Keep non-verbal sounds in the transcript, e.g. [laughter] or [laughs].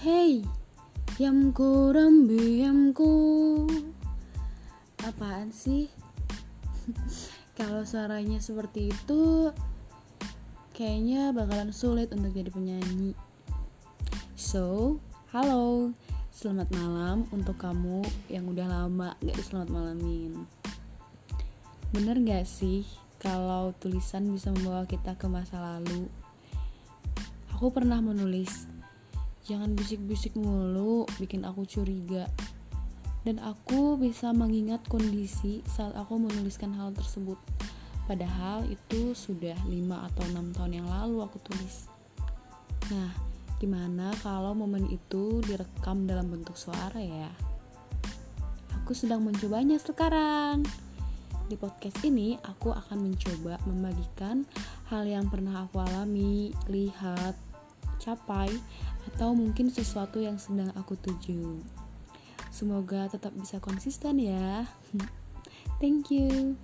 Hey, yamku rambi yamku Apaan sih? [laughs] Kalau suaranya seperti itu Kayaknya bakalan sulit untuk jadi penyanyi So, halo Selamat malam untuk kamu yang udah lama gak selamat malamin Bener gak sih kalau tulisan bisa membawa kita ke masa lalu? Aku pernah menulis Jangan bisik-bisik mulu, bikin aku curiga. Dan aku bisa mengingat kondisi saat aku menuliskan hal tersebut. Padahal itu sudah 5 atau 6 tahun yang lalu aku tulis. Nah, gimana kalau momen itu direkam dalam bentuk suara ya? Aku sedang mencobanya sekarang. Di podcast ini, aku akan mencoba membagikan hal yang pernah aku alami, lihat, capai, atau mungkin sesuatu yang sedang aku tuju. Semoga tetap bisa konsisten ya. [laughs] Thank you.